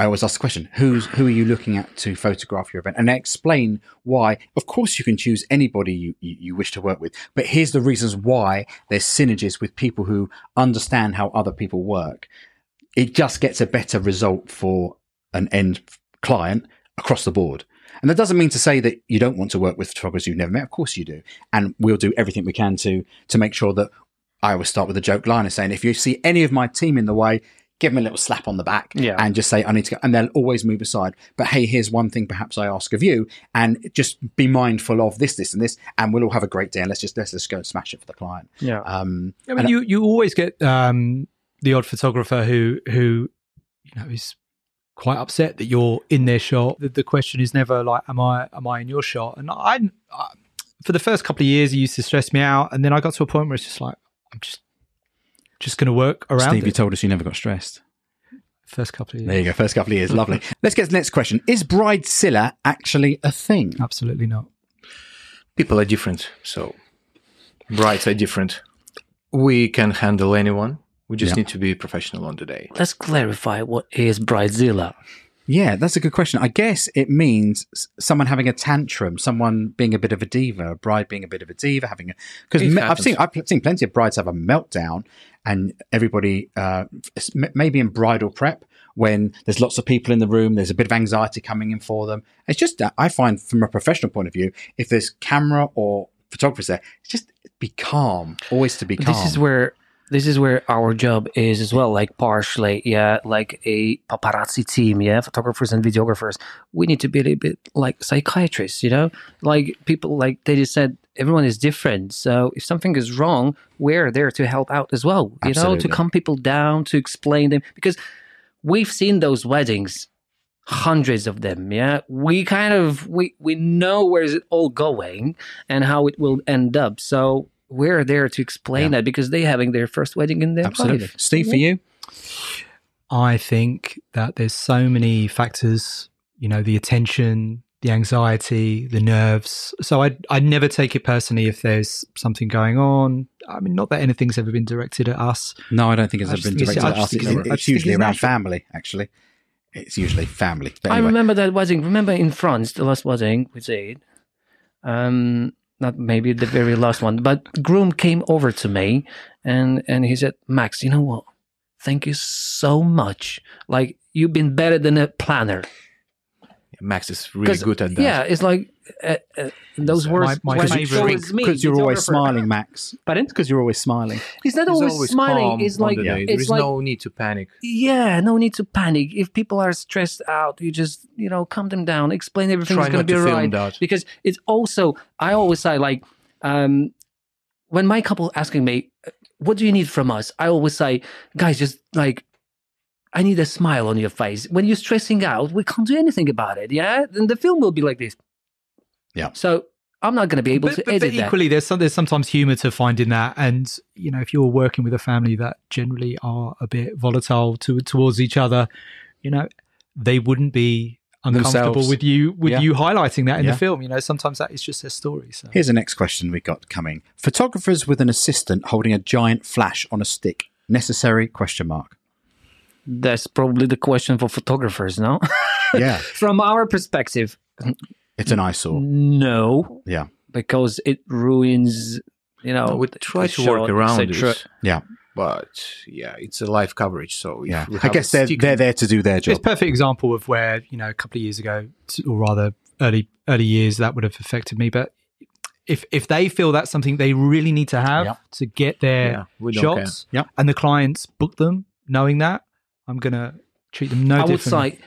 I always ask the question, who's who are you looking at to photograph your event? And I explain why. Of course you can choose anybody you, you, you wish to work with, but here's the reasons why there's synergies with people who understand how other people work. It just gets a better result for an end client across the board. And that doesn't mean to say that you don't want to work with photographers you've never met. Of course you do. And we'll do everything we can to to make sure that I always start with a joke line of saying, if you see any of my team in the way, give them a little slap on the back Yeah. and just say, I need to go. And they'll always move aside. But hey, here's one thing perhaps I ask of you and just be mindful of this, this and this. And we'll all have a great day. And let's just, let's just go and smash it for the client. yeah Um, I mean, you you always get um, the odd photographer who who you know is quite upset that you're in their shot. The, the question is never like, "Am I am I in your shot?" And I, I for the first couple of years, it used to stress me out, and then I got to a point where it's just like, I'm just just going to work around Steve, you told us you never got stressed. First couple of years, There you go. First couple of years. Lovely. Let's get to the next question. Is bridezilla actually a thing? absolutely not. people are different. So brides are different. We can handle anyone. We just Yeah. need to be professional on the day. let's clarify what is bridezilla Yeah, that's a good question. I guess it means someone having a tantrum, someone being a bit of a diva, a bride being a bit of a diva, having a because It I've seen I've seen plenty of brides have a meltdown, and everybody uh, maybe in bridal prep when there's lots of people in the room, there's a bit of anxiety coming in for them. It's just I find from a professional point of view, if there's camera or photographers there, it's just be calm, always to be calm. This is where this is where our job is as well. Like partially, yeah, like a paparazzi team, yeah, photographers and videographers. We need to be a little bit like psychiatrists, you know, like people like they just said. Everyone is different, so if something is wrong, we're there to help out as well. You know, to Absolutely. calm people down, to explain them because we've seen those weddings hundreds of them. Yeah, we kind of we we know where is it all going and how it will end up. So we're there to explain that because they're having their first wedding in their Absolutely. life. Steve, for you? I think that there's so many factors, you know, the attention, the anxiety, the nerves. So I I never take it personally if there's something going on. I mean, not that anything's ever been directed at us. No, I don't think it's I ever been think it's- directed at just us. think It's, it's- it's usually around natural. family, actually. It's usually family. But I remember that wedding. Remember in France, the last wedding we did. Um, not maybe the very last one, but groom came over to me and and he said, "Max, you know what? Thank you so much. Like you've been better than a planner." Max is really good at that. Yeah, it's like uh, uh, those My- words. my when favourite- it's always me, Because you're always smiling, Max. Pardon? Because you're always smiling. He's not He's always, smiling. calm It's like the day. it's there is like no need to panic. yeah, no need to panic. If people are stressed out, you just you know calm them down, explain everything's Try going to be to film right. Because it's also I always say like um, when my couple asking me, "What do you need from us?" I always say, "Guys, just like." I need a smile on your face. When you're stressing out, we can't do anything about it. Yeah, then the film will be like this. Yeah. So I'm not going to be able But, to but, edit but that. equally, there's some, there's sometimes humour to find in that, and you know, if you're working with a family that generally are a bit volatile to, towards each other, you know, they wouldn't be uncomfortable Themselves. with you with Yeah. you highlighting that in Yeah. the film. You know, sometimes that is just their story. So Here's the next question we got coming. Photographers with an assistant holding a giant flash on a stick. Necessary? Question mark. That's probably the question for photographers, no? Yeah. From our perspective, It's an eyesore. no, Yeah. because it ruins, you know. No, we try the to work around it. Yeah. But yeah, it's a live coverage, so Yeah. I guess they're, stick- they're there to do their job. it's a perfect example of where you know a couple of years ago, or rather early early years, that would have affected me. But if if they feel that's something they really need to have Yeah. to get their Yeah, shots, care. Yeah. and the clients book them knowing that, I'm gonna treat them no I would differently. say,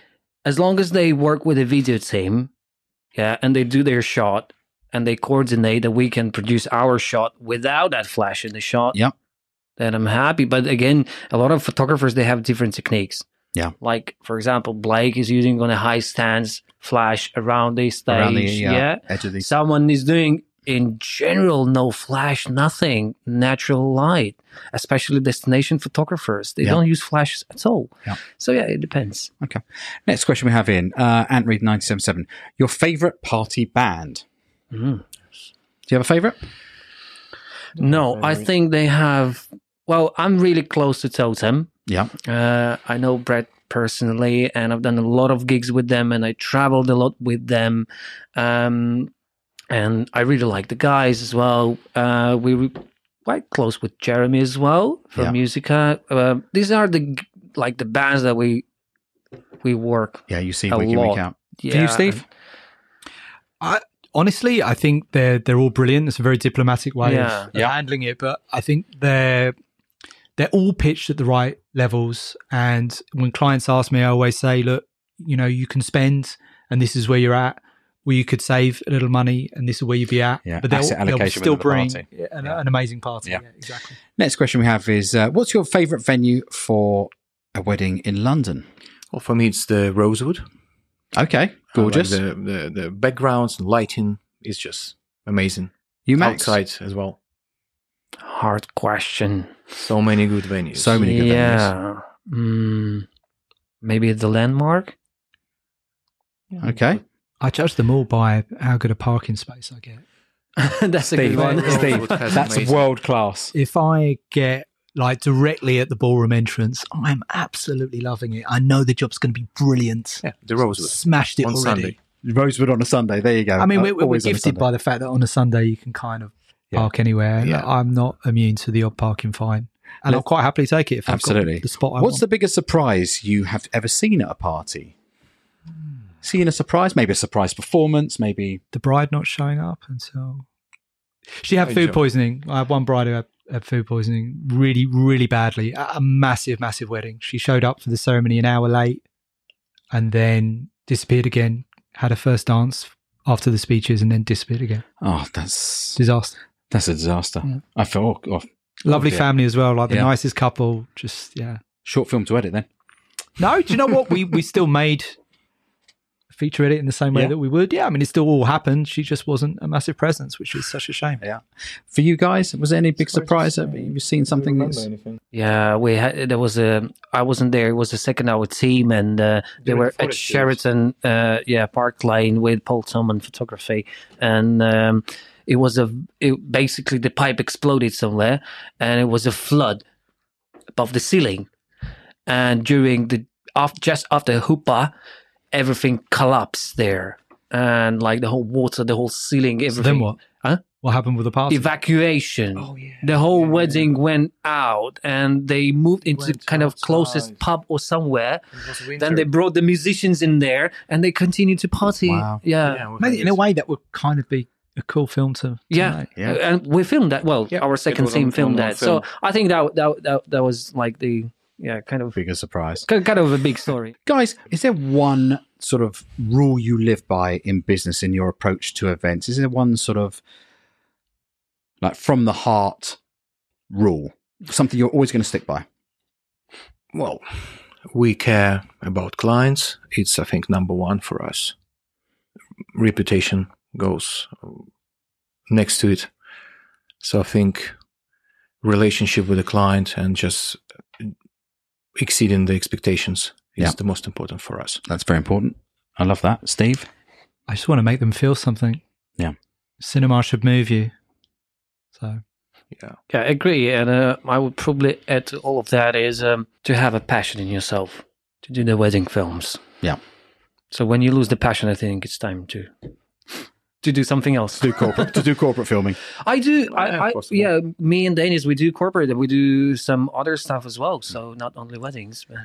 as long as they work with a video team, yeah, and they do their shot and they coordinate that we can produce our shot without that flash in the shot, Yep. then I'm happy. But again, a lot of photographers they have different techniques. Yeah. Like for example, Blake is using on a high stance flash around the stage. Around the yeah. edge of the. Someone is doing in general no flash, nothing, natural light. Especially destination photographers, they Yeah. don't use flashes at all. Yeah. So yeah, it depends. Okay. Next question we have in uh, Ant Reed 977. Your favorite party band? Mm. Do you have a favorite? No, I think they have. Well, I'm really close to Totem. Yeah. Uh, I know Brett personally, and I've done a lot of gigs with them, and I traveled a lot with them. Um, and I really like the guys as well. Uh, we were quite close with Jeremy as well from Yeah. Musica. Uh, these are the like the bands that we we work. Yeah, you see A week in, week lot. out. Yeah, For you, Steve? I, honestly, I think they're they're all brilliant. It's a very diplomatic way Yeah. of, of handling it, but I think they're they're all pitched at the right levels. And when clients ask me, I always say, look, you know, you can spend, and this is where you're at. Where you could save a little money, and this is where you'd be at. Yeah, but they'll, asset they'll still within the bring party. an, Yeah. an amazing party. Yeah. Yeah, exactly. Next question we have is uh, What's your favorite venue for a wedding in London? Well, for me, it's the Rosewood. Okay. I like Gorgeous. the, the the backgrounds and lighting is just amazing. you, Max? Outside as well. hard question. So many good venues. So many good venues. yeah. Mm, maybe the landmark. Okay. I judge them all by how good a parking space I get. That's a good one. Steve. Steve, Rosewood has that's amazing- world class. if I get like directly at the ballroom entrance, I'm absolutely loving it. I know the job's going to be brilliant. Yeah, the Rosewood. Smashed it on already. Sunday. Rosewood on a Sunday. There you go. I mean, we're, we're always on gifted by the fact that on a Sunday you can kind of Yeah. park anywhere. Yeah. I'm not immune to the odd parking fine, and I'll quite happily take it if I've Absolutely. got the spot I What's want. the biggest surprise you have ever seen at a party? Seen a surprise? Maybe a surprise performance? Maybe. the bride not showing up until she had food poisoning. I had one bride who had, had food poisoning really, really badly at a massive, massive wedding. She showed up for the ceremony an hour late and then disappeared again. Had her first dance after the speeches and then disappeared again. Oh, that's Disaster. that's a disaster. Yeah. I feel oh, Lovely dear. family as well, like the Yeah. nicest couple. Just yeah. short film to edit then. No, do you know what? We we still made feature edit in the same way Yeah. that we would. Yeah, I mean, it still all happened. She just wasn't a massive presence, which is such a shame. Yeah. For you guys, was there any big surprise? Have you seen something that's Yeah, we had there was a I wasn't there. It was a second hour team, and uh, they were photo at. Sheraton, uh, yeah, Park Lane with Paul Tillman photography, and um, it was a it, basically the pipe exploded somewhere, and it was a flood above the ceiling, and during the off just after chuppah, everything collapsed there, and like the whole water, the whole ceiling, So everything. then what? Huh? What happened with the party? evacuation. Oh, yeah. The whole Yeah, yeah, wedding went out and they moved into Went kind of closest pub or somewhere. Then they brought the musicians in there and they continued to party. Wow. Yeah. Yeah, Maybe in a way that would kind of be a cool film to, to Yeah. make. Yeah. Uh, And we filmed that. Well, Yeah, our second was team on- filmed on- on that. So. I think that, that that that was like the yeah kind of bigger surprise? kind of a big story. Guys, is there one sort of rule you live by in business in your approach to events? Is there one sort of like from the heart rule? Something you're always going to stick by? Well, we care about clients. It's, I think, number one for us. Reputation goes next to it. So I think relationship with the client and just exceeding the expectations is Yeah. the most important for us. That's very important. I love that. Steve? I just want to make them feel something. Yeah. Cinema should move you. So Yeah. Yeah, I agree. And uh, I would probably add to all of that is um, to have a passion in yourself to do the wedding films. Yeah. So when you lose the passion, I think it's time to to do something else. To Do corporate, to do corporate filming. I do. Yeah, I, I yeah. Me and Denis, we do corporate and we do some other stuff as well. So not only weddings. But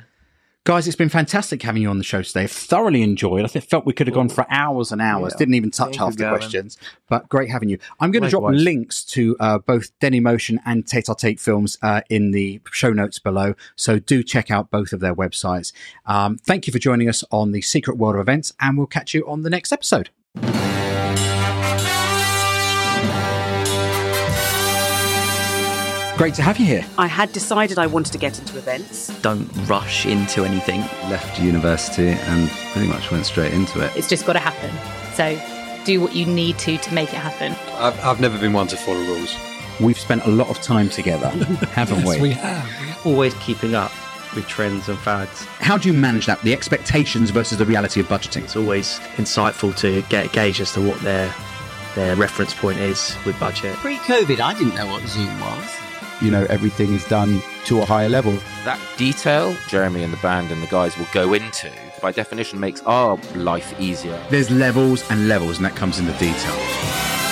Guys, it's been fantastic having you on the show today. I've thoroughly enjoyed. I felt we could have gone for hours and hours. Yeah. Didn't even touch Thank half the Gavin. questions, but great having you. I'm going to drop links to uh, both Denemotion and Tete a Tete films uh, in the show notes below. So do check out both of their websites. Um, thank you for joining us on the Secret World of Events, and we'll catch you on the next episode. Great to have you here. I had decided I wanted to get into events. Don't rush into anything. Left university and pretty much went straight into it. It's just got to happen. So do what you need to to make it happen. I've, I've never been one to follow rules. We've spent a lot of time together, haven't yes, we? We have. Always keeping up with trends and fads. How do you manage that? The expectations versus the reality of budgeting. It's always insightful to get a gauge as to what their their reference point is with budget. Pre-COVID, I didn't know what Zoom was. You know, everything is done to a higher level. That detail, Jeremy and the band and the guys will go into, by definition, makes our life easier. There's levels and levels, and that comes in the detail.